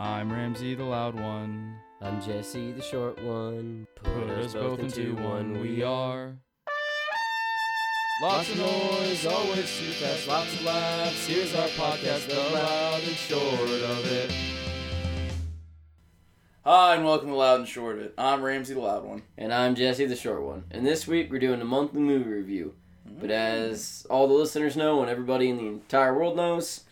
I'm Ramsey the loud one. I'm Jesse, the short one. Put us both into one, we are. Lots of noise, always too fast, lots of laughs. Here's our podcast, the loud and short of it. Hi, and welcome to Loud and Short of It. I'm Ramsey the loud one. And I'm Jesse, the short one. And this week we're doing a monthly movie review. But mm. as all the listeners know, and everybody in the entire world knows,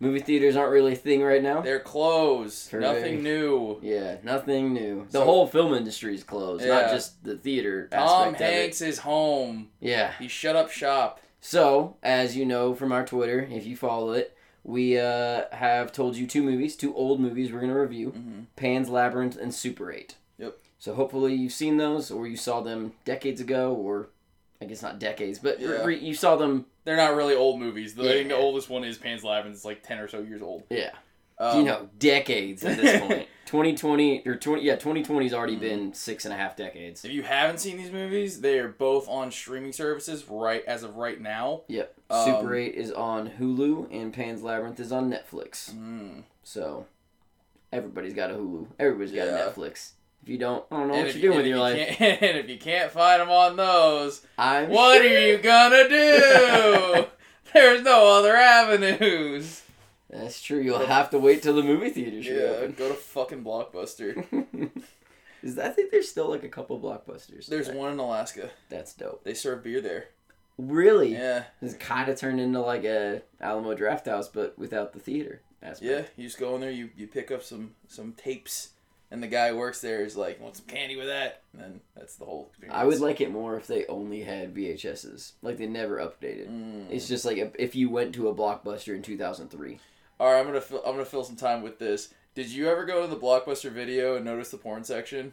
movie theaters aren't really a thing right now. They're closed. Nothing new. Yeah, nothing new. The So- whole film industry is closed, not just the theater Tom aspect of it. Hanks is home. Yeah. He shut up shop. So, as you know from our Twitter, if you follow it, we uh, have told you two movies, two old movies we're going to review Mhm. Pan's Labyrinth and Super 8. Yep. So, hopefully, you've seen those, or you saw them decades ago, or I guess not decades, but Yeah. re- you saw them, They're not really old movies. The, I think the oldest one is Pan's Labyrinth. It's like 10 or so years old. yeah, Um, you know, decades at this point. 2020, or 20, yeah, 2020's already Mhm. been six and a half decades. If you haven't seen these movies, they are both on streaming services right as of right now. Yep. Um, Super 8 is on Hulu, and Pan's Labyrinth is on Netflix. Mm. So everybody's got a Hulu. Everybody's got Yeah. a Netflix. If you don't, I don't know And what you're doing with your if life. And if you can't find them on those, I'm what sure. are you gonna do? There's no other avenues. That's true. You'll have to wait till the movie theaters Yeah, go to fucking Blockbuster. Is that, I think there's still like a couple blockbusters. There's one in Alaska. That's dope. They serve beer there. Really? Yeah, It's kind of turned into like a Alamo Draft House, but without the theater aspect. yeah. You just go in there, you, you pick up some some tapes, and the guy who works there is like, "Want some candy with that?" And then that's the whole experience. I would like it more if they only had VHSs. Like they never updated. Mm. It's just like if- you went to a blockbuster in 2003. All right, I'm gonna fill, I'm gonna fill some time with this. Did you ever go to the Blockbuster video and notice the porn section?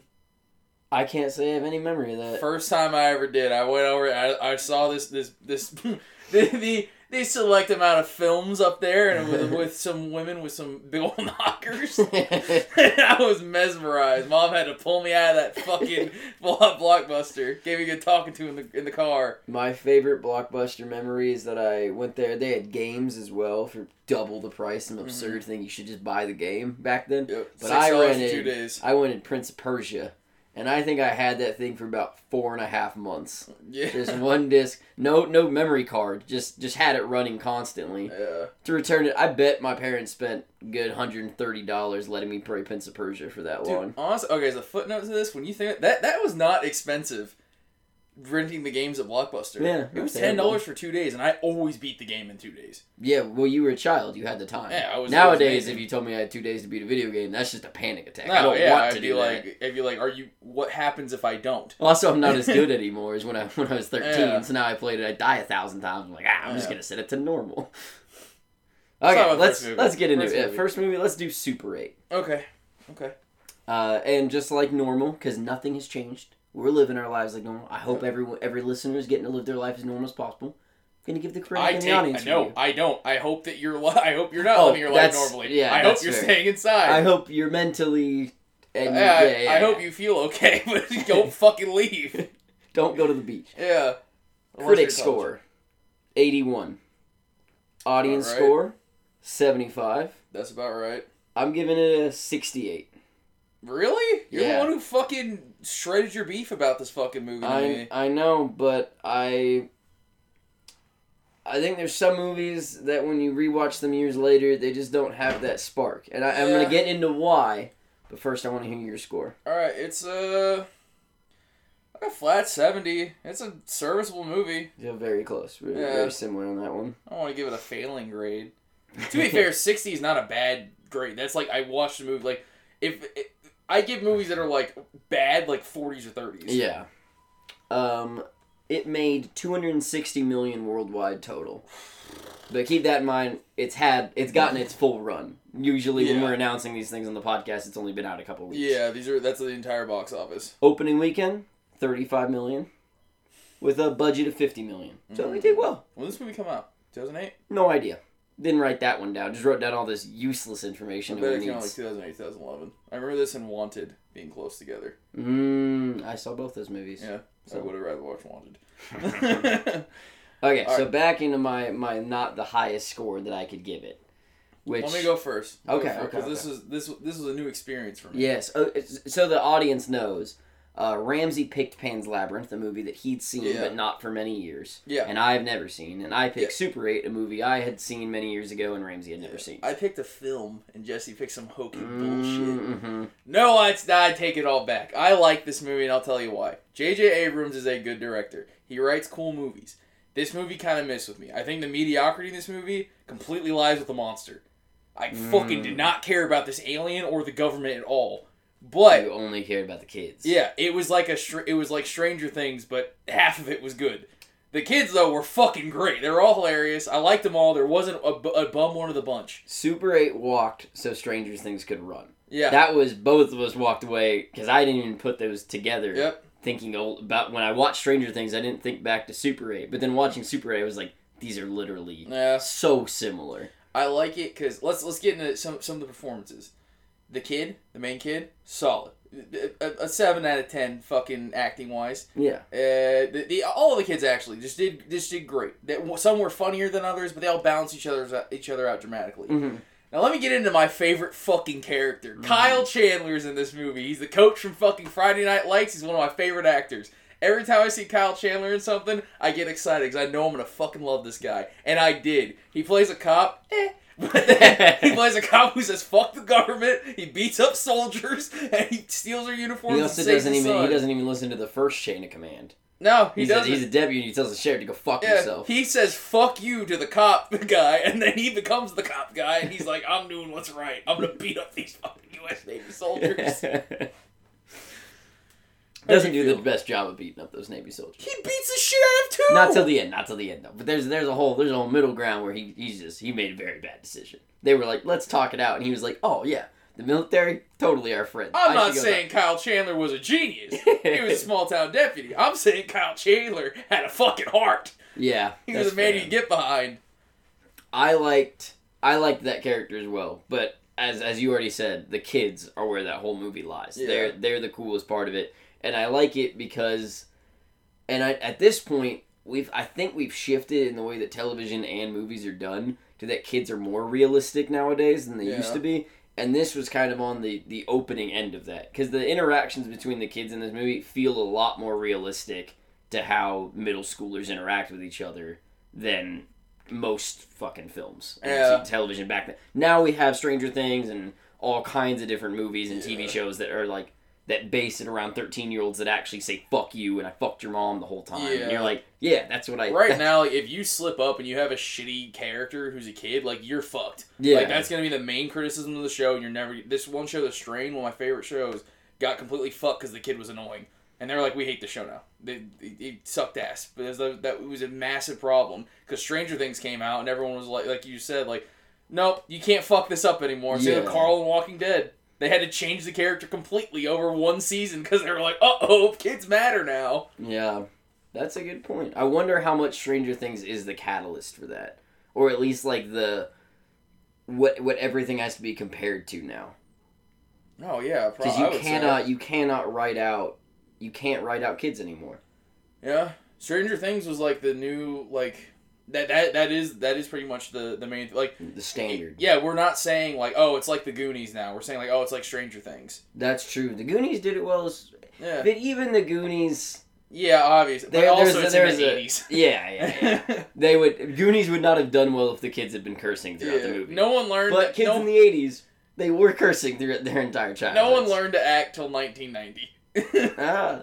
I can't say I have any memory of that. First time I ever did, I went over. I, I saw this this this the, the the select amount of films up there, and with, with some women with some big old knockers. I was mesmerized. Mom had to pull me out of that fucking block- blockbuster. Gave me a good talking to in the in the car. My favorite blockbuster memory is that I went there. They had games as well for double the price. Some mm-hmm. absurd thing. You should just buy the game back then. Yep. But Six I rented- two days. I went in Prince of Persia, and I think I had that thing for about four and a half months. Yeah. Just one disc, no no memory card. Just just had it running constantly. Yeah. To return it, I bet my parents spent a good hundred and thirty dollars letting me play Prince of Persia for that Dude, long. honestly, okay, as a footnote to this, when you think that that was not expensive, renting the games at Blockbuster. Yeah, it was ten dollars for two days, and I always beat the game in two days. Yeah, well, you were a child. You had the time. Yeah, I was- Nowadays, if you told me I had two days to beat a video game, that's just a panic attack. No, I don't yeah, want I'd to be do like, that. I'd be like, are you? What happens if I don't? Also, I'm not as good anymore as when I when I was 13. Yeah. So now I played it, I die a thousand times. I'm like, ah, I'm just gonna set it to normal. Okay, let's let's get into First it. movie. First movie, let's do Super 8. Okay, okay. Uh, and just like normal, because nothing has changed, we're living our lives like normal. I hope everyone, every listener is getting to live their life as normal as possible. gonna give the critic I and take. the I audience know. I don't. I hope that you're. li- I hope you're not Oh, living your life normally. yeah, I hope you're fair. staying inside. I hope you're mentally. And you- yeah, I- yeah, yeah, I hope you feel okay, but don't fucking leave. don't go to the beach. Yeah. Critic score, 81. Audience Alright. score, 75. That's about right. I'm giving it a 68. Really? You're Yeah. the one who fucking shredded your beef about this fucking movie I me. I know, but I I think there's some movies that when you rewatch them years later, they just don't have that spark. And I, I'm Yeah. gonna get into why, but first I want to hear your score. All right, it's uh, like a flat seventy. It's a serviceable movie. Yeah, very close. We're Yeah. very similar on that one. I don't want to give it a failing grade. To be fair, sixty is not a bad grade. That's like I watched the movie. Like if, if I give movies that are like bad, like forties or thirties. Yeah. Um, it made 260 million worldwide total. But keep that in mind. It's had it's gotten its full run. Usually, when we're announcing these things on the podcast, it's only been out a couple weeks. Yeah, these are that's the entire box office. Opening weekend, 35 million, with a budget of 50 million. So they did well. When did this movie come out? Two thousand eight. No idea. Didn't write that one down. Just wrote down all this useless I information. bet no it came out like 2008, 2011. I remember this and Wanted being close together. Mm, I saw both those movies. Yeah, So- I would have rather watched Wanted. Okay, All so right. back into my my not the highest score that I could give it. which Let me go first. Okay, first, okay, This was this this was a new experience for me. Yes. Oh, so the audience knows. Uh, Ramsey picked Pan's Labyrinth, a movie that he'd seen Yeah. but not for many years, Yeah. and I've never seen. And I picked Yeah. Super Eight, a movie I had seen many years ago, and Ramsey had never seen. I picked a film, and Jesse picked some hokey bullshit. Mm-hmm. No, I, I take it all back. I like this movie, and I'll tell you why. J.J. Abrams is a good director. He writes cool movies. This movie kind of missed with me. I think the mediocrity in this movie completely lies with the monster. I fucking Mm. did not care about this alien or the government at all. But You only cared about the kids. yeah, it was like a str- it was like Stranger Things, but half of it was good. The kids though were fucking great. They were all hilarious. I liked them all. There wasn't a, a bum one of the bunch. Super Eight walked so Stranger Things could run. Yeah. That was both of us walked away because I didn't even put those together. yep. Thinking about when I watched Stranger Things, I didn't think back to Super Eight, but then watching Super Eight, I was like, these are literally Yeah. so similar. I like it because let's let's get into some some of the performances. The kid, the main kid, solid. A, a seven out of ten, fucking acting wise. Yeah. Uh, the, the all of the kids actually just did just did great. They, some were funnier than others, but they all balanced each other's each other out dramatically. hmm Now let me get into my favorite fucking character. Kyle Chandler's in this movie. He's the coach from fucking Friday Night Lights. He's one of my favorite actors. Every time I see Kyle Chandler in something, I get excited because I know I'm gonna fucking love this guy, and I did. He plays a cop. Eh. He plays a cop who says "fuck the government." He beats up soldiers and he steals their uniforms. He and also doesn't even he doesn't even listen to the first chain of command. No, he He's doesn't. he's a deputy. and He tells the sheriff to go fuck yeah, himself. he says "fuck you" to the cop guy, and then he becomes the cop guy, and he's like, "I'm doing what's right. I'm gonna beat up these fucking U.S. Navy soldiers." Doesn't do the best job of beating up those Navy soldiers. He beats the shit out of two. Not till the end. Not till the end though. But there's there's a whole there's a whole middle ground where he he's just he made a very bad decision. They were like, let's talk it out, and he was like, oh yeah, the military totally our friend. I'm I not saying Kyle Chandler was a genius. he was a small town deputy. I'm saying Kyle Chandler had a fucking heart. Yeah, He was a man you get behind. I liked I liked that character as well, but as as you already said, the kids are where that whole movie lies. Yeah. They're they're the coolest part of it, and I like it because, and I, at this point we've I think we've shifted in the way that television and movies are done to that kids are more realistic nowadays than they used to be. And this was kind of on the, the opening end of that because the interactions between the kids in this movie feel a lot more realistic to how middle schoolers interact with each other than most fucking films and Yeah. television back then. Now we have Stranger Things and all kinds of different movies and TV shows that are like that base it around thirteen year olds that actually say "fuck you" and I fucked your mom the whole time. And Yeah. you're like, yeah, that's what I Right now, like, if you slip up and you have a shitty character who's a kid, like you're fucked. Yeah. Like that's gonna be the main criticism of the show. And you're never this one show, The Strain, one of my favorite shows, got completely fucked because the kid was annoying. And they're like, we hate the show now. They, it, it sucked ass. But it was a, that was a massive problem because Stranger Things came out and everyone was like, like you said, like, nope, you can't fuck this up anymore. With Yeah. Carl and Walking Dead. They had to change the character completely over one season because they were like, uh oh, kids matter now. Yeah, that's a good point. I wonder how much Stranger Things is the catalyst for that, or at least like the what what everything has to be compared to now. Oh yeah, Because you cannot you cannot write out you can't write out kids anymore. Yeah, Stranger Things was like the new like that that that is that is pretty much the the main like The standard. yeah we're not saying like oh it's like the Goonies now we're saying like oh it's like Stranger Things That's true. The Goonies did it well, as, yeah but even the Goonies. yeah obviously but There- also it's in the eighties Yeah, yeah, yeah. they would Goonies would not have done well if the kids had been cursing throughout the movie. no one learned but kids no, in the '80s they were cursing throughout their entire childhood. no one learned to act till nineteen ninety. Ah.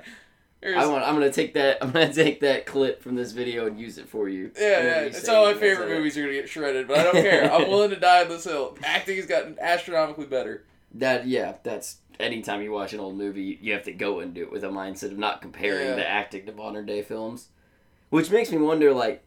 I want. I'm gonna take that. I'm gonna take that clip from this video and use it for you. yeah, yeah. you It's all my favorite movies are gonna get shredded, but I don't care. I'm willing to die on this hill. Acting has gotten astronomically better. That yeah, that's anytime you watch an old movie, you have to go and do it with a mindset of not comparing Yeah. the acting to modern day films, which makes me wonder. Like,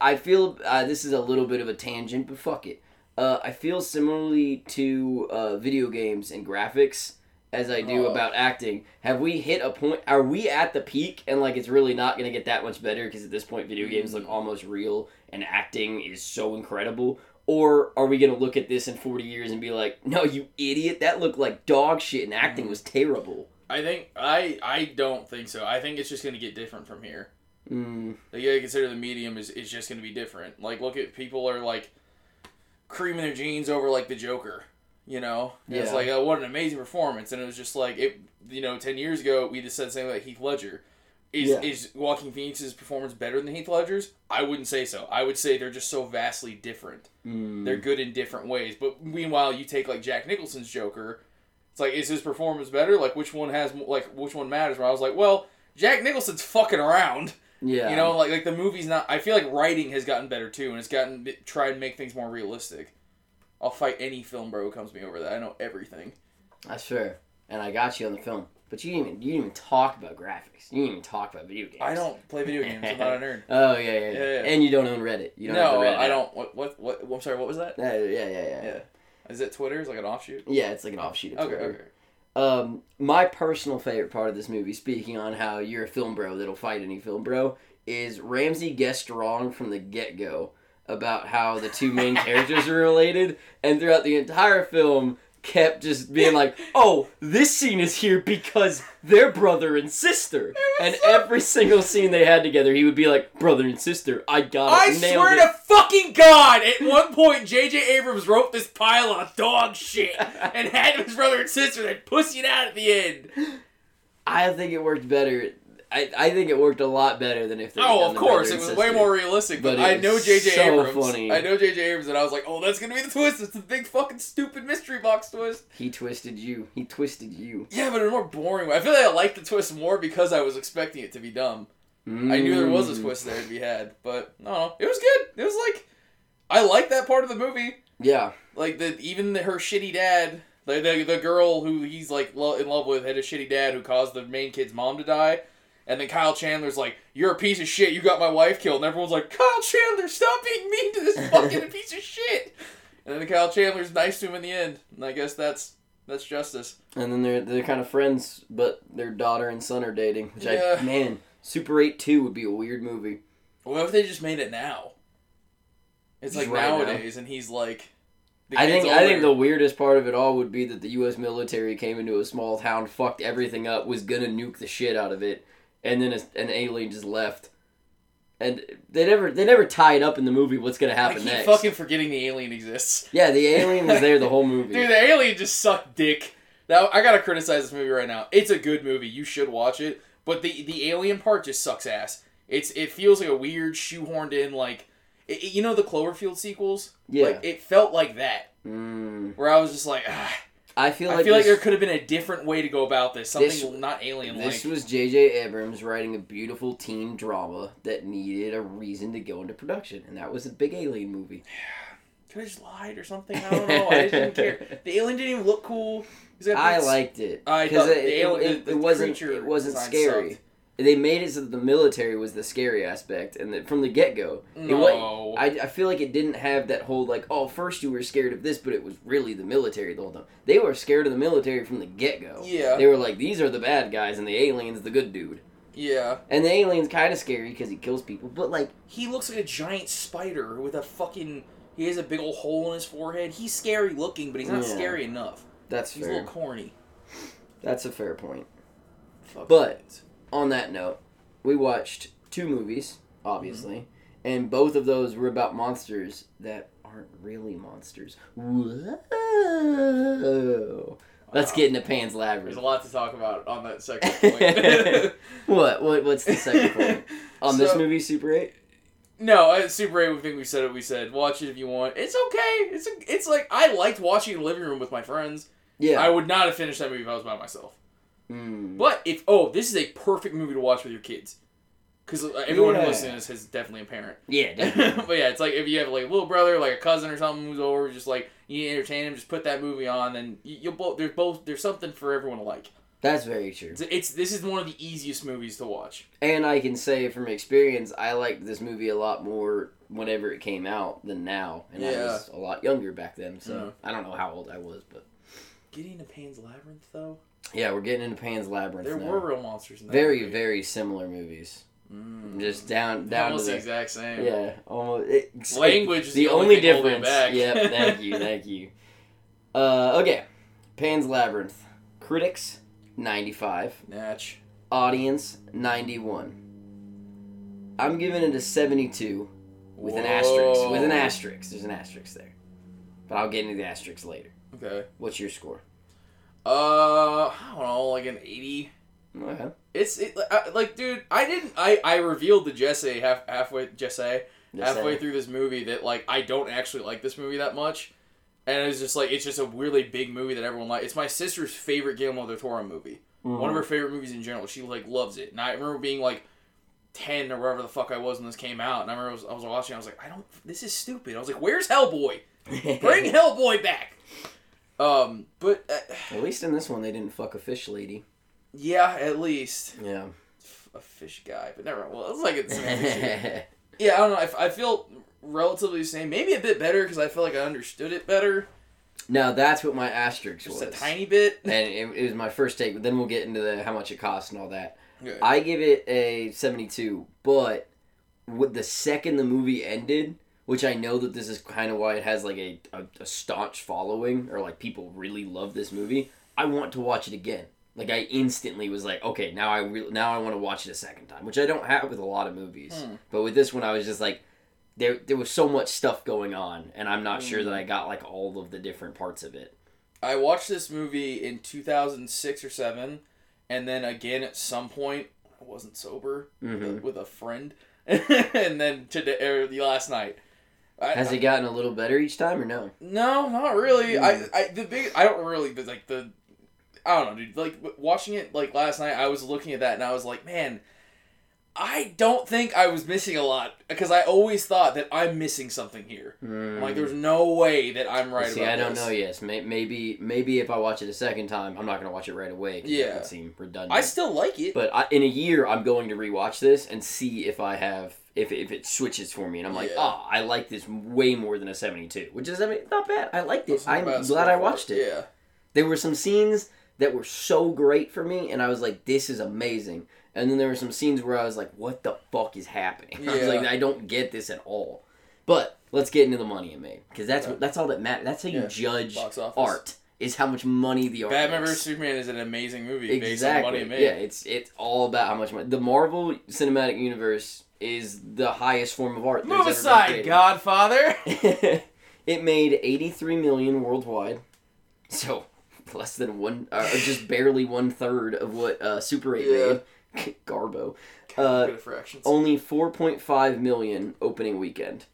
I feel uh, this is a little bit of a tangent, but fuck it. Uh, I feel similarly to uh, video games and graphics as I do Oh. about acting. Have we hit a point? Are we at the peak and like it's really not gonna get that much better because at this point video games look almost real and acting is so incredible? Or are we gonna look at this in forty years and be like, no, you idiot, that looked like dog shit and acting was terrible. I think I I don't think so. I think it's just gonna get different from here. Mm, Like, you gotta consider the medium is, is just going to be different. Like, look at people are like, creaming their jeans over like the Joker. You know, And it's like oh, what an amazing performance, and it was just like it. You know, ten years ago we just said something like Heath Ledger. Is Yeah. is Joaquin Phoenix's performance better than Heath Ledger's? I wouldn't say so. I would say they're just so vastly different. Mm. They're good in different ways. But meanwhile, you take like Jack Nicholson's Joker. It's like, is his performance better? Like, which one has like which one matters? Where I was like, well, Jack Nicholson's fucking around. yeah. You know, like like the movie's not. I feel like writing has gotten better too, and it's gotten tried to make things more realistic. I'll fight any film bro who comes me over that. I know everything. That's fair. And I got you on the film. But you didn't even you didn't even talk about graphics. You didn't even talk about video games. I don't play video games. I'm not a nerd. Oh yeah, yeah, yeah. Yeah, yeah. And you don't own Reddit. You don't No, Reddit I don't. What, what? What? I'm sorry. What was that? Uh, yeah, yeah, yeah, Yeah. Is it Twitter? Is like an offshoot? Yeah, it's like an offshoot of Okay. Twitter. Okay. Um, my personal favorite part of this movie, speaking on how you're a film bro that'll fight any film bro, is Ramsey guessed wrong from the get go about how the two main characters are related, and throughout the entire film kept just being like, "Oh, this scene is here because they're brother and sister," and every single scene they had together, he would be like, "Brother and sister, I got I it, nailed swear it." to fucking God, at one point J.J. Abrams wrote this pile of dog shit and had his brother and sister that pussied out at the end. I think it worked better. I, I think it worked a lot better than if they. Oh, of course, it was way more realistic. But, But I know J.J. so Abrams. funny. I know J.J. Abrams, and I was like, oh, that's gonna be the twist. It's the big fucking stupid mystery box twist. He twisted you. He twisted you. Yeah, but in a more boring way. I feel like I liked the twist more because I was expecting it to be dumb. I knew there was a Mm. twist there to be had, but no, it was good. It was like I liked that part of the movie. Yeah. Like the even the, her shitty dad, the, the the girl who he's like lo- in love with had a shitty dad who caused the main kid's mom to die. And then Kyle Chandler's like, "You're a piece of shit. You got my wife killed." And everyone's like, "Kyle Chandler, stop being mean to this fucking piece of shit." And then Kyle Chandler's nice to him in the end, and I guess that's that's justice. And then they're they're kind of friends, but their daughter and son are dating. Which Yeah. I man, Super Eight Two would be a weird movie. What if they just made it now? It's Just like right now. nowadays, and he's like, I think I think the weirdest part of it all would be that the U.S. military came into a small town, fucked everything up, was gonna nuke the shit out of it, and then a- an alien just left. And they never they never tied up in the movie what's gonna I happen keep next. fucking forgetting the alien exists. Yeah, the alien was there the whole movie. Dude, the alien just sucked dick. Now I gotta criticize this movie right now. It's a good movie. You should watch it. But the the alien part just sucks ass. It's it feels like a weird shoehorned in like, it, it- you know the Cloverfield sequels. Yeah. Like it felt like that. Mm, Where I was just like, ah. I feel I like feel like this- there could have been a different way to go about this. Something This- not alien. This was J.J. Abrams writing a beautiful teen drama that needed a reason to go into production, and that was a big alien movie. Could have just lied or something. I don't know. I just didn't care. The alien didn't even look cool. I liked it I because thought it, the it, it, it wasn't it wasn't scary. sucked. They made it so that the military was the scary aspect, and that from the get go, No. I, I feel like it didn't have that whole like oh first you were scared of this, but it was really the military the whole time. They were scared of the military from the get go. Yeah. they were like these are the bad guys, and the aliens the good dude. Yeah. And the alien's kind of scary because he kills people, but like He looks like a giant spider with a fucking. He has a big old hole in his forehead. He's scary looking, but he's not Yeah. scary enough. that's He's a fair. little corny. That's a fair point. Fuck But- it. On that note, we watched two movies, obviously, and both of those were about monsters that aren't really monsters. Whoa. Let's Wow. get into Pan's Labyrinth. There's a lot to talk about on that second point. what? What? What's the second point on this movie? Super Eight. No, uh, Super 8, we think we said it. We said watch it if you want. It's okay. It's a, it's like I liked watching living room with my friends. Yeah. I would not have finished that movie if I was by myself. Mm. But if oh, this is a perfect movie to watch with your kids, because everyone Yeah. who listens to this is definitely a parent. Yeah. Definitely. but yeah, it's like if you have like a little brother, like a cousin or something who's over, just like you entertain him, just put that movie on, and you, you'll both there's both there's something for everyone to like. That's very true. It's, it's this is one of the easiest movies to watch. And I can say from experience, I liked this movie a lot more whenever it came out than now, and I was a lot younger back then. So Mhm. I don't know how old I was, but Getting into Pan's Labyrinth though, yeah, we're getting into Pan's Labyrinth. there now. were real monsters in that. very movie. very similar movies Mm. just down down almost to the the exact same. yeah almost it, Language is the, the only, only difference it back. yep thank you thank you uh okay pan's labyrinth critics 95 Natch. audience 91 i'm giving it a 72 with an asterisk with an asterisk there's an asterisk there but I'll get into the asterisks later. Okay. What's your score? Uh, I don't know, like an eighty. Okay. It's it, I, like, dude, I didn't. I I revealed to Jesse half halfway Jesse halfway through this movie that like I don't actually like this movie that much, and it's just like it's just a really big movie that everyone likes. It's my sister's favorite Guillermo del Toro movie. One of her favorite movies in general. She like loves it, and I remember being like ten or wherever the fuck I was when this came out, and I remember I was, I was watching. I was like, I don't. This is stupid. I was like, Where's Hellboy? Bring Hellboy back. Um, but uh, At least in this one, they didn't fuck a fish lady. yeah, at least Yeah. a fish guy, but never. Well, it's like it's yeah. I don't know. I, I feel relatively the same. Maybe a bit better because I feel like I understood it better, now that's what my asterisk just was. a tiny bit. and it, it was my first take, but then we'll get into the how much it costs and all that. Okay. I give it a 72, but with the second the movie ended, which I know that this is kind of why it has like a, a, a staunch following, or like people really love this movie, I want to watch it again. Like I instantly was like, okay, now I re- now I want to watch it a second time, which I don't have with a lot of movies. Hmm. But with this one, I was just like, there there was so much stuff going on, and I'm not Hmm. sure that I got like all of the different parts of it. I watched this movie in 2006 or 7 and then again at some point I wasn't sober Mhm. with, with a friend and then today or the last night. I, Has it gotten a little better each time or no? No, not really. I, Mm. I the big I don't really but like the I don't know, dude. Like watching it like last night, I was looking at that and I was like, man, I don't think I was missing a lot because I always thought that I'm missing something here. I'm like, there's no way that I'm right See, about I don't this. know. Yes, May- maybe maybe if I watch it a second time, I'm not gonna watch it right away. Yeah. that would seem redundant. I still like it. but I, in a year, I'm going to rewatch this and see if I have if if it switches for me, and I'm like, Yeah. oh, I like this way more than a 72, which is I mean not bad. I liked it. That's not I'm bad glad I score for watched it. Yeah. There were some scenes that were so great for me, and I was like, this is amazing. And then there were some scenes where I was like, what the fuck is happening? I was Yeah. like, I don't get this at all. But let's get into the money it made because that's what that's all that matters. That's how you Yeah. judge Box office. art is how much money the art. Batman vs Superman is an amazing movie based Exactly. on money made. Yeah, it's it's all about how much money. The Marvel Cinematic Universe is the highest form of art. Move aside, Godfather. it made 83 million worldwide, so less than one, uh, or just barely one third of what uh, Super 8 Yeah. made. Garbo. Uh, Good for fractions. Only 4.5 million opening weekend,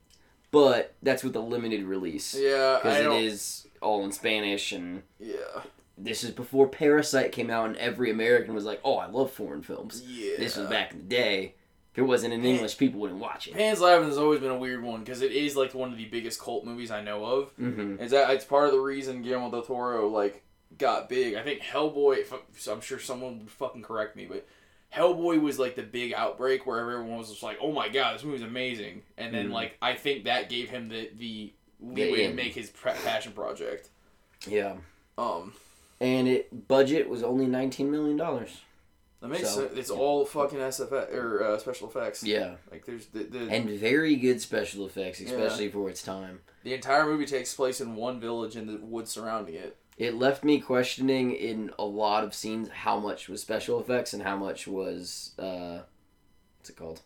but that's with a limited release yeah, I because it don't. is all in Spanish and Yeah. this is before Parasite came out and every American was like, "Oh, I love foreign films." Yeah. This was back in the day. If it wasn't in English, people wouldn't watch it. Pan's Labyrinth has always been a weird one because it is like one of the biggest cult movies I know of. Mm-hmm. Is that it's part of the reason Guillermo del Toro like got big. I think Hellboy. I'm, sure someone would fucking correct me, but Hellboy was like the big outbreak where everyone was just like, "Oh my god, this movie's amazing," and then Mhm. like I think that gave him the the leeway to make his passion project. Yeah, Um, and it budget was only nineteen million dollars. that makes So- sense. It's all fucking SFX or uh, special effects. Yeah, Like there's the the, and very good special effects, especially for its time. the entire movie takes place in one village and the woods surrounding it. It left me questioning in a lot of scenes how much was special effects and how much was uh, what's it called?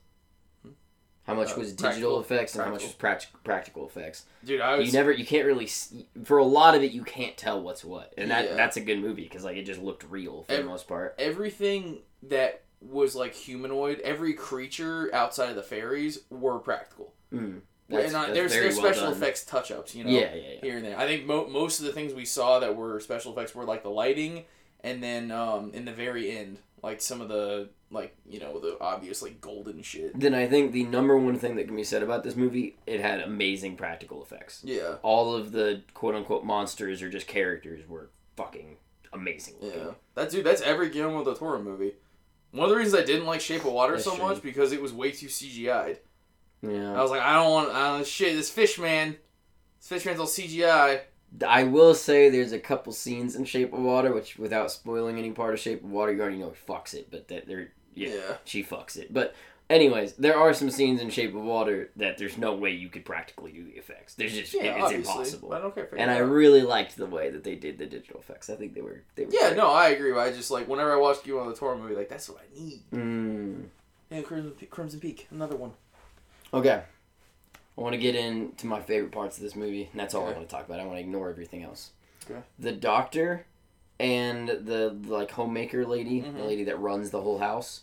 How much Uh, was practical- digital effects and how much was pract- practical effects? Dude, I was you never you can't really see, for a lot of it you can't tell what's what and that Yeah. that's a good movie because like it just looked real for Ev- the most part everything that was like humanoid, every creature outside of the fairies were practical. mm. and not, there's there's well special done. effects touch ups, you know, yeah yeah yeah here and there. I think mo- most of the things we saw that were special effects were like the lighting, and then um, in the very end, like some of the like you know the obvious like golden shit. then i think the number one thing that can be said about this movie it had amazing practical effects Yeah, all of the quote-unquote monsters or just characters were fucking amazing looking. yeah. That dude, that's every Guillermo del Toro movie. One of the reasons I didn't like Shape of Water That's so true. much because it was way too CGI'd. yeah I was like, I don't want, don't, shit, this fish man, this fish man's all CGI. I will say there's a couple scenes in Shape of Water, which without spoiling any part of Shape of Water, you already know he fucks it, but that they're yeah, Yeah. she fucks it. But anyways, there are some scenes in Shape of Water that there's no way you could practically do the effects. There's just Yeah, it's impossible. I don't care. And I figure it out. really liked the way that they did the digital effects. I think they were they were yeah, great. no, I agree. I just like whenever I watched watch Guillermo del Toro movie, like that's what I need. Mm. Yeah, Crimson, Crimson Peak, another one. Okay. I want to get into my favorite parts of this movie, and that's all I want to talk about. I want to ignore everything else. Okay. The doctor and the, the like homemaker lady, the Mhm. lady that runs the whole house,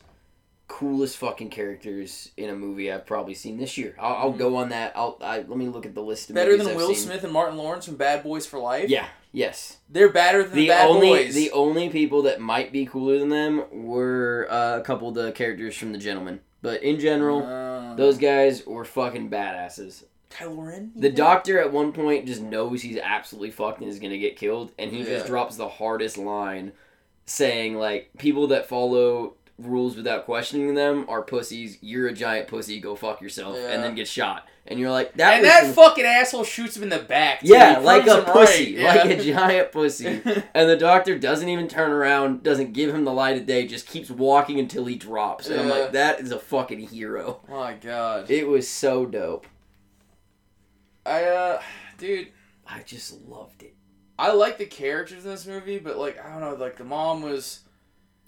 coolest fucking characters in a movie I've probably seen this year. I'll, I'll Mhm. go on that. I'll I, let me look at the list of Better than I've Will seen. Smith and Martin Lawrence from Bad Boys for Life. Yeah. Yes. they're better than the, The Bad only Boys. the only people that might be cooler than them were uh, a couple of the characters from The Gentlemen, but in general, Uh, those guys were fucking badasses. Kylo Ren. The doctor at one point just knows he's absolutely fucked and is gonna get killed, and he just drops the hardest line, saying like, "People that follow rules without questioning them are pussies. You're a giant pussy. Go fuck yourself," Yeah. and then get shot. And you're like, "That and that fucking asshole shoots him in the back. too. yeah, He like a pussy, right. like Yeah. a giant pussy." And the doctor doesn't even turn around, doesn't give him the light of day, just keeps walking until he drops. And I'm like, that is a fucking hero. My God, It was so dope. I uh, dude, I just loved it. I like the characters in this movie, but like I don't know, like the mom was.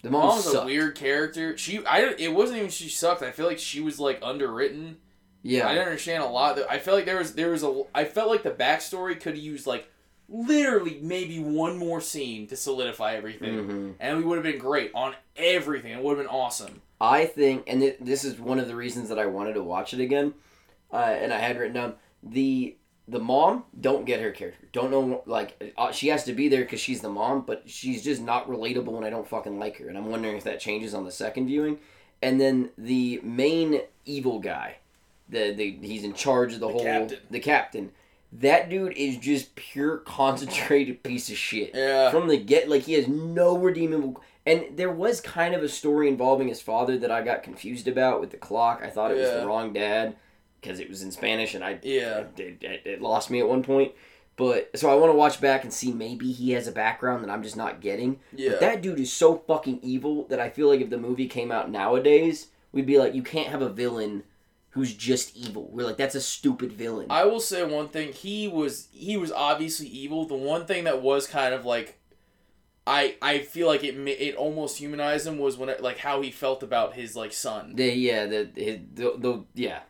The Mom was a sucked. weird character. She, I, it wasn't even she sucked. I feel like she was like underwritten. Yeah. I didn't understand a lot. I felt like there was there was a. I felt like the backstory could have used like literally maybe one more scene to solidify everything, Mhm. and we would have been great on everything. It would have been awesome. I think, and th- this is one of the reasons that I wanted to watch it again, uh, and I had written down the the mom. Don't get her character. Don't know like uh, she has to be there because she's the mom, but she's just not relatable, and I don't fucking like her. And I'm wondering if that changes on the second viewing. And then the main evil guy, the, the he's in charge of the, The whole captain. the captain. That dude is just pure concentrated piece of shit Yeah. from the get like he has no redeemable and there was kind of a story involving his father that i got confused about with the clock i thought it was the wrong dad because it was in spanish and i Yeah. it, it, it lost me at one point but so i want to watch back and see maybe he has a background that i'm just not getting Yeah. but that dude is so fucking evil that i feel like if the movie came out nowadays we'd be like you can't have a villain who's just evil we're like that's a stupid villain I will say one thing. He was he was obviously evil. The one thing that was kind of like, I I feel like it it almost humanized him was when it, like how he felt about his like son the, yeah the, his, the, the yeah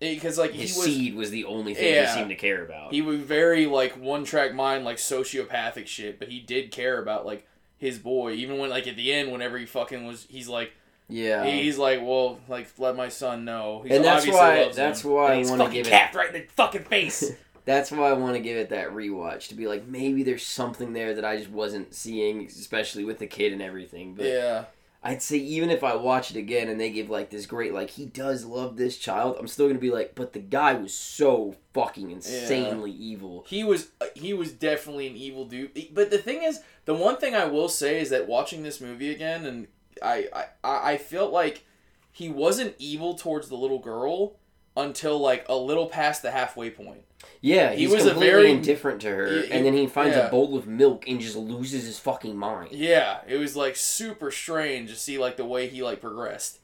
Eh, because like his he was seed was the only thing Yeah. he seemed to care about he was very like one track mind like sociopathic shit, but he did care about like his boy even when like at the end whenever he fucking was he's like Yeah. he's like well like let my son know He's And that's why- that's him. why I he's wanna fucking give it- capped right in the fucking face. That's why I want to give it that rewatch to be like maybe there's something there that I just wasn't seeing, especially with the kid and everything. But yeah. I'd say even if I watch it again and they give like this great like he does love this child, I'm still gonna be like, but the guy was so fucking insanely evil. He was uh, he was definitely an evil dude. But the thing is, the one thing I will say is that watching this movie again, and I I, I I felt like he wasn't evil towards the little girl until like a little past the halfway point. Yeah, He was a completely very- indifferent to her, He- and then he finds yeah. a bowl of milk and just loses his fucking mind. Yeah, it was like super strange to see like the way he like progressed.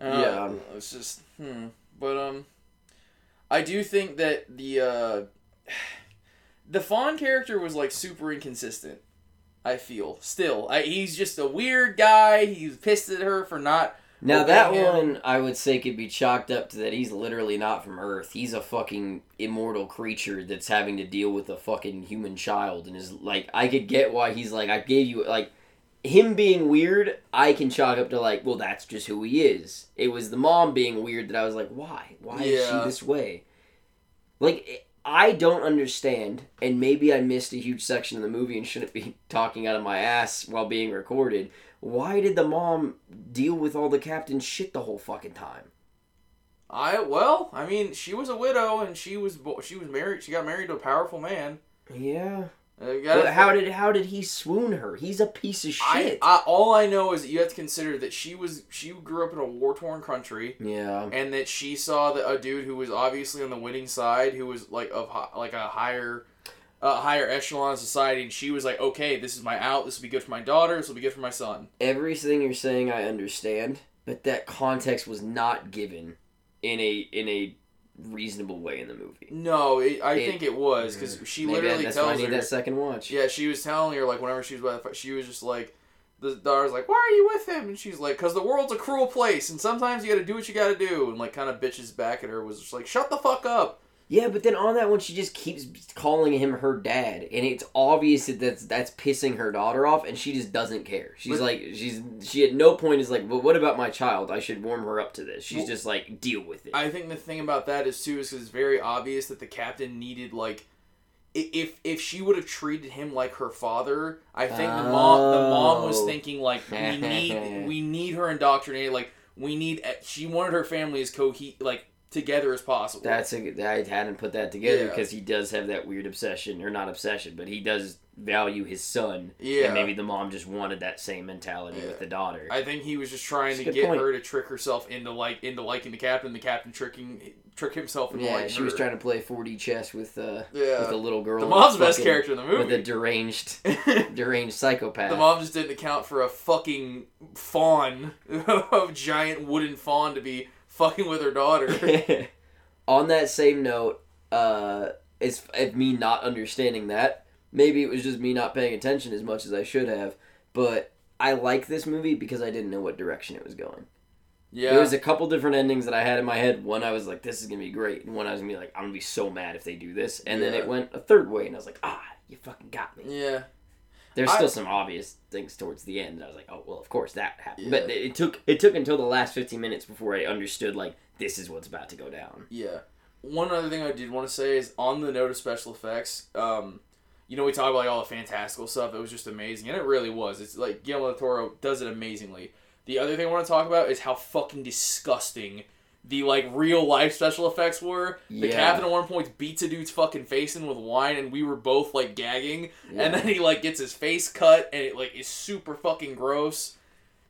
Uh, Yeah. it's just hmm. But um, I do think that the uh, the Faun character was like super inconsistent. I feel still. I, he's just a weird guy. He's pissed at her for not. Now that one, I would say, could be chalked up to that he's literally not from Earth. He's a fucking immortal creature that's having to deal with a fucking human child, and is like, I could get why he's like, I gave you like, him being weird. I can chalk up to like, well, that's just who he is. It was the mom being weird that I was like, why? Why is she this way? Like, I don't understand, and maybe I missed a huge section of the movie and shouldn't be talking out of my ass while being recorded. Why did the mom deal with all the captain's shit the whole fucking time? I well, I mean, she was a widow and she was she was married. She got married to a powerful man. Yeah. Uh, how did how did he swoon her? He's a piece of shit. I all I know is that you have to consider that she was she grew up in a war torn country. yeah. and that she saw that a dude who was obviously on the winning side, who was like of like a higher, uh, higher echelon of society, and she was like, okay, this is my out. This will be good for my daughter. This will be good for my son. Everything you're saying I understand, but that context was not given in a in a reasonable way in the movie. No, it, I It- think it was because she Maybe literally I tells need her. that second watch. Yeah, she was telling her like whenever she was by the she was just like, the daughter's like, "Why are you with him?" And she's like, "Cause the world's a cruel place, and sometimes you got to do what you got to do." And like, kind of bitches back at her was just like, "Shut the fuck up." Yeah, but then on that one, she just keeps calling him her dad, and it's obvious that that's that's pissing her daughter off, and she just doesn't care. She's But- like, she's she at no point is like, but what about my child? I should warm her up to this. She's Well- just like, deal with it. I think the thing about that is too is 'cause it's very obvious that the captain needed like. If if she would have treated him like her father, I think the mom the mom was Oh. thinking like we need we need her indoctrinated like we need eh, she wanted her family as cohe like together as possible. That's a I hadn't put that together Yeah. because he does have that weird obsession, or not obsession, but he does value his son. Yeah. and maybe the mom just wanted that same mentality Yeah. with the daughter. I think he was just trying That's to get point. her to trick herself into like into liking the captain. The captain tricking trick himself into yeah, liking she her. was trying to play 4D chess with uh Yeah. with a little girl. the mom's the best fucking- character in the movie. with a deranged deranged psychopath. The mom just didn't account for a fucking faun, a giant wooden faun to be fucking with her daughter. On that same note, uh, it's of me not understanding that. Maybe it was just me not paying attention as much as I should have. But I like this movie because I didn't know what direction it was going. Yeah, There was a couple different endings that I had in my head. One I was like, "This is gonna be great," and one I was gonna be like, "I'm gonna be so mad if they do this." And then it went a third way, and I was like, "Ah, you fucking got me." yeah. There's I- still some obvious things towards the end. I was like, "Oh well, of course that happened." Yeah. But it it took it took until the last 15 minutes before I understood like this is what's about to go down. Yeah. One other thing I did want to say is on the note of special effects, um, you know, we talk about like all the fantastical stuff. It was just amazing, and it really was. It's like Guillermo del Toro does it amazingly. The other thing I want to talk about is how fucking disgusting the like real life special effects were. The Yeah. captain at one point beats a dude's fucking face in with wine, and we were both like gagging. Yeah. And then he like gets his face cut, and it like is super fucking gross.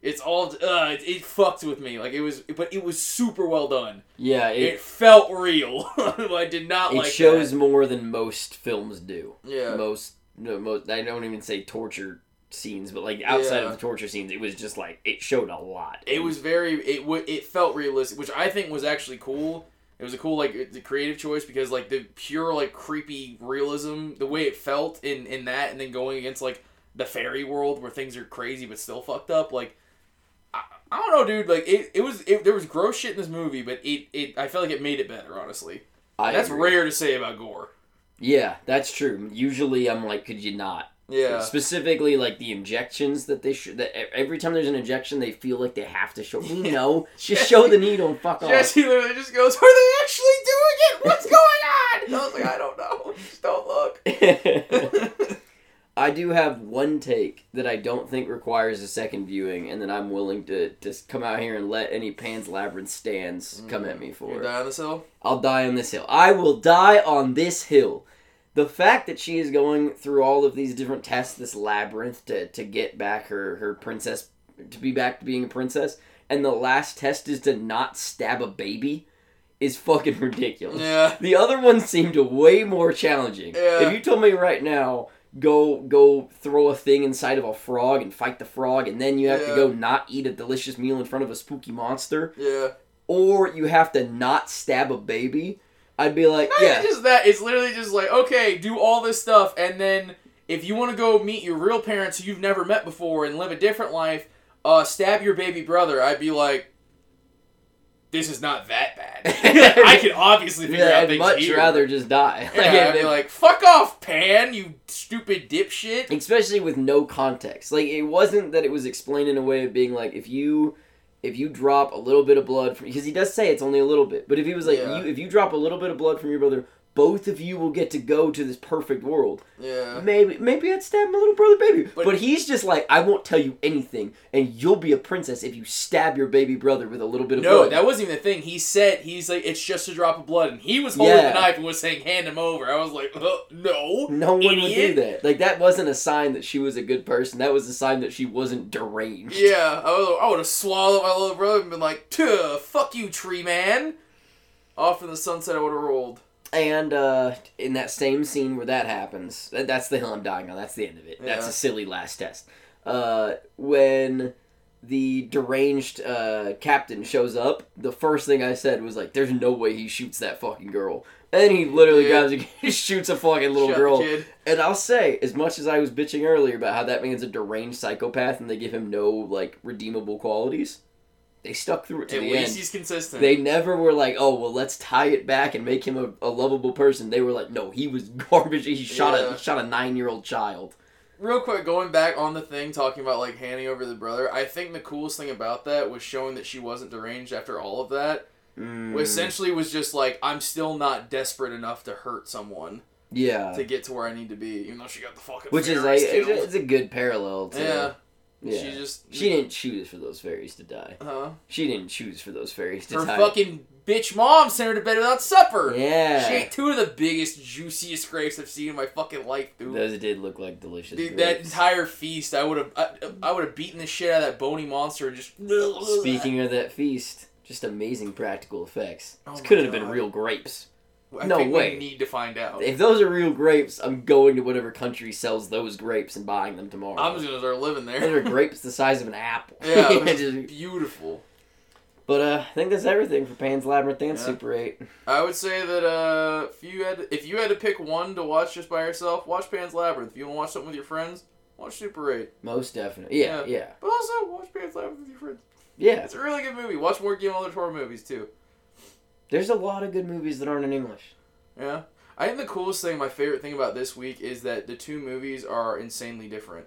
It's all uh, it, it fucked with me. Like it was, but it was super well done. Yeah, It, it felt real. I did not it like shows that. more than most films do. Yeah. Most no, most I don't even say torture scenes, but like outside Yeah. of the torture scenes, it was just like it showed a lot. It was very it w- it felt realistic, which I think was actually cool. It was a cool like the creative choice because like the pure like creepy realism, the way it felt in in that, and then going against like the fairy world where things are crazy but still fucked up. Like I, I don't know, dude. Like it, it was it, there was gross shit in this movie, but it, it I felt like it made it better. Honestly, I that's agree. rare to say about gore. Yeah, that's true. Usually, I'm like, could you not? Yeah. Specifically, like the injections that they should. That every time there's an injection, they feel like they have to show. We know, just show the needle and fuck off. Jesse literally just goes, "Are they actually doing it? What's going on?" And I was like, "I don't know. Just don't look." I do have one take that I don't think requires a second viewing, and that I'm willing to just come out here and let any Pan's Labyrinth stands come at mm. me You for. die on this hill. I'll die on this hill. I will die on this hill. The fact that she is going through all of these different tests, this labyrinth to, to get back her, her princess, to be back to being a princess, and the last test is to not stab a baby, is fucking ridiculous. Yeah. The other ones seemed way more challenging. Yeah. If you told me right now, go go throw a thing inside of a frog and fight the frog, and then you have to go not eat a delicious meal in front of a spooky monster, Yeah. or you have to not stab a baby, I'd be like, Not yeah, just that. It's literally just like, okay, do all this stuff, and then if you want to go meet your real parents who you've never met before and live a different life, uh, stab your baby brother. I'd be like, this is not that bad. I can obviously figure yeah out I'd things much here. rather just die. Yeah, Like, I'd be like, fuck off, Pan, you stupid dipshit. especially with no context. Like it wasn't that it was explained in a way of being like if you if you drop a little bit of blood from because he does say it's only a little bit, but if he was like Yeah. you if you drop a little bit of blood from your brother, both of you will get to go to this perfect world. Yeah. Maybe maybe I'd stab my little brother baby. But- But, he's just like I won't tell you anything and you'll be a princess if you stab your baby brother with a little bit of blood. No, blood. that wasn't even the thing. He said he's like it's just a drop of blood, and he was holding Yeah. the knife and was saying hand him over. I was like, uh, no, no one would do that. Like that wasn't a sign that she was a good person. That was a sign that she wasn't deranged. Yeah, I would, I would have swallowed my little brother and been like, "Tuh, fuck you, tree man." Off in the sunset, I would have rolled. And uh, in that same scene where that happens, that, that's the hill I'm dying on. That's the end of it. That's Yeah. a silly last test. Uh, when the deranged uh, captain shows up, the first thing I said was like, "There's no way he shoots that fucking girl." And he literally grabs and shoots a fucking little Shut girl. And I'll say, as much as I was bitching earlier about how that man's a deranged psychopath and they give him no like redeemable qualities, they stuck through it to At the least end. he's consistent. They never were like, oh well, let's tie it back and make him a, a lovable person. They were like, no, he was garbage. He shot a Yeah. he shot a nine year old child. Real quick, going back on the thing, talking about like handing over the brother. I think the coolest thing about that was showing that she wasn't deranged after all of that. Mm, Essentially, was just like I'm still not desperate enough to hurt someone yeah, to get to where I need to be, even though she got the fucking which is like it's, killed. it's a good parallel. To, yeah. Yeah. She just She didn't choose for those fairies to die. Huh? She didn't choose for those fairies to Her die. Her fucking bitch mom sent her to bed without supper. yeah, She ate two of the biggest, juiciest grapes I've seen in my fucking life, dude. those did look like delicious. Dude, that entire feast, I would have, I, I would have beaten the shit out of that bony monster and just. Speaking of that feast, just amazing practical effects. Oh this couldn't have been real grapes. I no think way. We need to find out. If those are real grapes, I'm going to whatever country sells those grapes and buying them tomorrow. I'm just gonna start living Those there. are grapes the size of an apple. Yeah, it was Just- beautiful. but uh, I think that's everything for Pan's Labyrinth and Yeah. Super 8. I would say that uh, if you had if you had to pick one to watch just by yourself, watch Pan's Labyrinth. If you want to watch something with your friends, watch Super 8. Most definitely. Yeah, yeah, But also watch Pan's Labyrinth with your friends. yeah. It's a really good movie. Watch more Guillermo del Toro movies too. There's a lot of good movies that aren't in English. Yeah. I think the coolest thing, my favorite thing about this week is that the two movies are insanely different,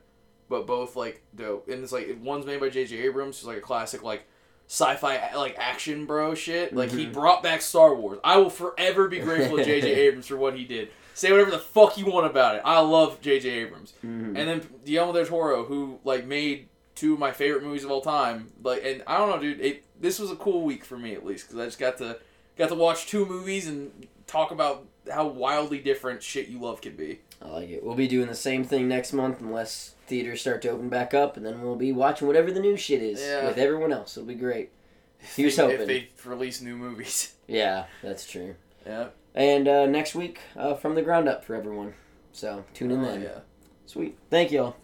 but both like dope. And it's like one's made by J.J. Abrams, who's like a classic like sci-fi like action bro shit. Like he Mhm. brought back Star Wars. I will forever be grateful to J.J. Abrams for what he did. Say whatever the fuck you want about it. I love J.J. Abrams. Mhm. And then Guillermo del Toro, who like made two of my favorite movies of all time. Like, and I don't know, dude. It, this was a cool week for me at least because I just got to got to watch two movies and talk about how wildly different shit you love can be. I like it. We'll be doing the same thing next month unless theaters start to open back up, and then we'll be watching whatever the new shit is Yeah. with everyone else. It'll be great. If Here's they, hoping. If they release new movies. Yeah, that's true. Yeah. And uh, next week, uh, from the ground up for everyone. So tune in Oh, then. yeah. Sweet. Thank y'all.